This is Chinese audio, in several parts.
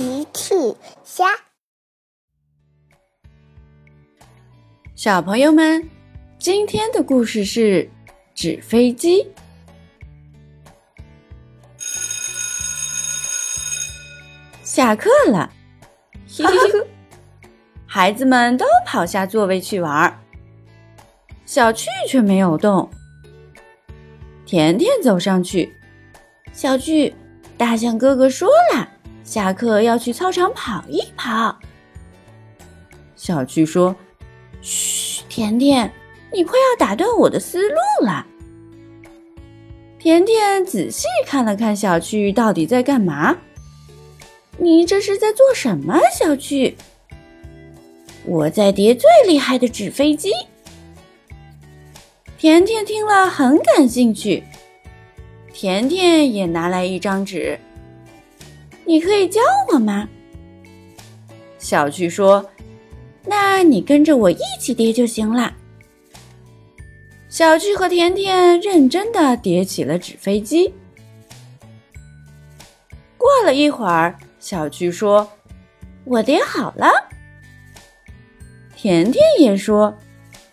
奇趣虾，小朋友们，今天的故事是纸飞机。下课了，孩子们都跑下座位去玩，小趣却没有动。甜甜走上去，小趣，大象哥哥说了，下课要去操场跑一跑。小趣说：“嘘，甜甜，你快要打断我的思路了。”甜甜仔细看了看小趣到底在干嘛。你这是在做什么，小趣？我在叠最厉害的纸飞机。甜甜听了很感兴趣，甜甜也拿来一张纸。你可以教我吗？小趣说：“那你跟着我一起叠就行了。”小趣和甜甜认真的叠起了纸飞机。过了一会儿。小趣说：“我叠好了。”甜甜也说：“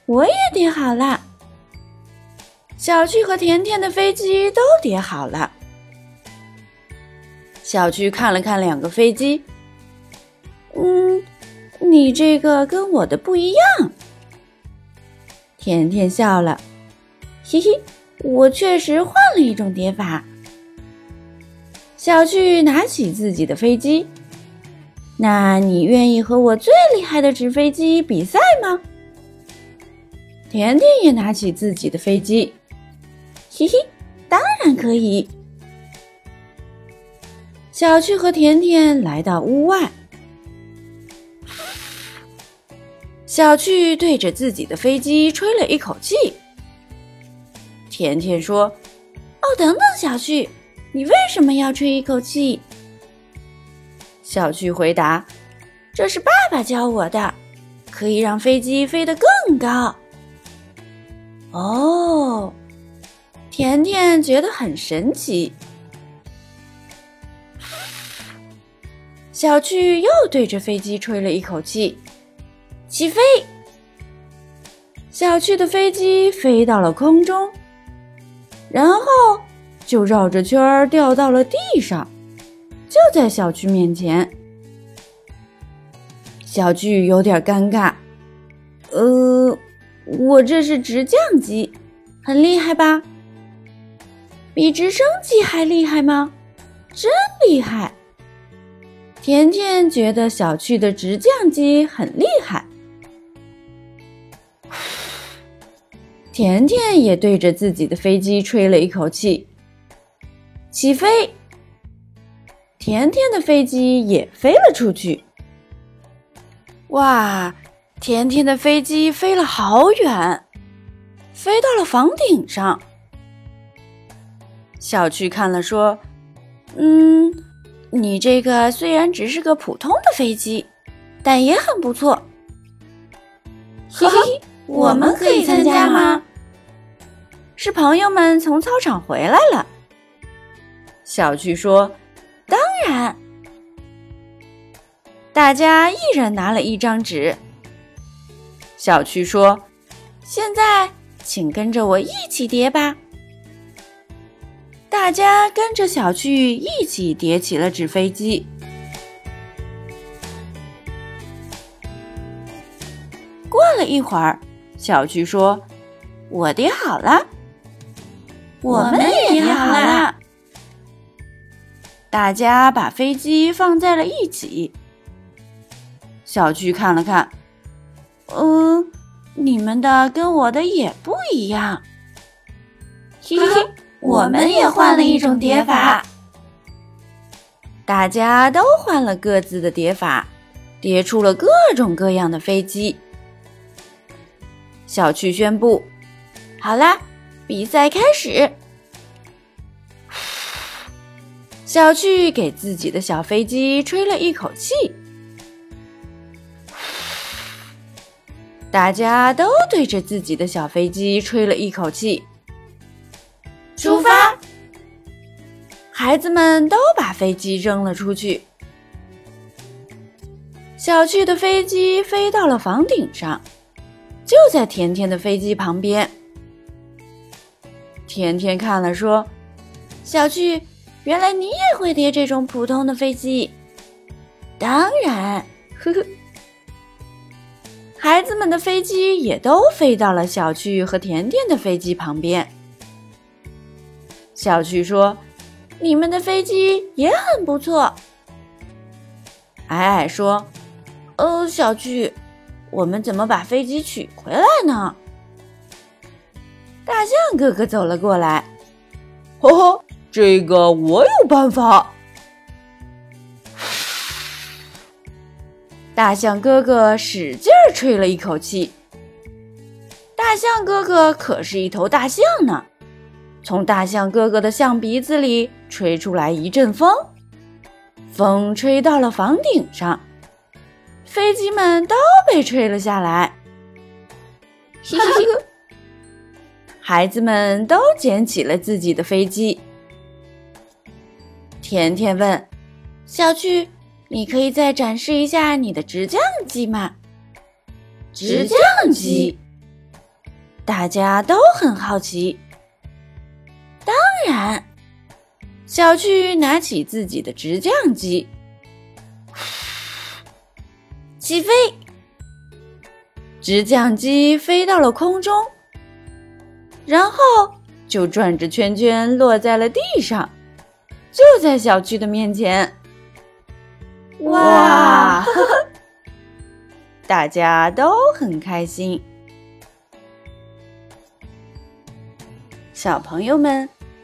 我也叠好了。”小趣和甜甜的飞机都叠好了。小趣看了看两个飞机，“嗯，你这个跟我的不一样。”甜甜笑了，“嘿嘿，我确实换了一种叠法。”小趣拿起自己的飞机，那你愿意和我最厉害的纸飞机比赛吗？甜甜也拿起自己的飞机，嘿嘿，当然可以。小趣和甜甜来到屋外，小趣对着自己的飞机吹了一口气。甜甜说：“哦，等等，小趣。”你为什么要吹一口气？小趣回答：“这是爸爸教我的，可以让飞机飞得更高。”哦，甜甜觉得很神奇。小趣又对着飞机吹了一口气，起飞。小趣的飞机飞到了空中，然后。就绕着圈儿掉到了地上，就在小趣面前。小巨有点尴尬，呃，我这是直降机，很厉害吧？比直升机还厉害吗？真厉害！甜甜觉得小趣的直降机很厉害。甜甜也对着自己的飞机吹了一口气。起飞！甜甜的飞机也飞了出去。哇，甜甜的飞机飞了好远，飞到了房顶上。小趣看了说：“嗯，你这个虽然只是个普通的飞机，但也很不错。”嘿嘿，我们可以参加吗？是朋友们从操场回来了。小趣说：“当然。”大家一人拿了一张纸。小趣说：“现在，请跟着我一起叠吧。”大家跟着小趣一起叠起了纸飞机。过了一会儿，小趣说：“我叠好了。”我们也叠好了。大家把飞机放在了一起。小趣看了看，嗯，你们的跟我的也不一样。嘿嘿，我们也换了一种叠法。大家都换了各自的叠法，叠出了各种各样的飞机。小趣宣布：“好啦，比赛开始。”小趣给自己的小飞机吹了一口气，大家都对着自己的小飞机吹了一口气。孩子们都把飞机扔了出去。小趣的飞机飞到了房顶上，就在甜甜的飞机旁边。甜甜看了说：“小趣，原来你也会叠这种普通的飞机？当然，呵呵。”孩子们的飞机也都飞到了小趣和甜甜的飞机旁边。小趣说：“你们的飞机也很不错。”矮矮说：“呃，小巨，我们怎么把飞机取回来呢？”大象哥哥走了过来，呵呵，这个我有办法。大象哥哥使劲吹了一口气。大象哥哥可是一头大象呢，从大象哥哥的象鼻子里吹出来一阵风，风吹到了房顶上，飞机们都被吹了下来。嘿嘿嘿，孩子们都捡起了自己的飞机。甜甜问：“小趣。”你可以再展示一下你的直降机吗？直降机，大家都很好奇。当然，小趣拿起自己的直降机，起飞。直降机飞到了空中，然后就转着圈圈落在了地上，就在小趣的面前。哇！大家都很开心。小朋友们，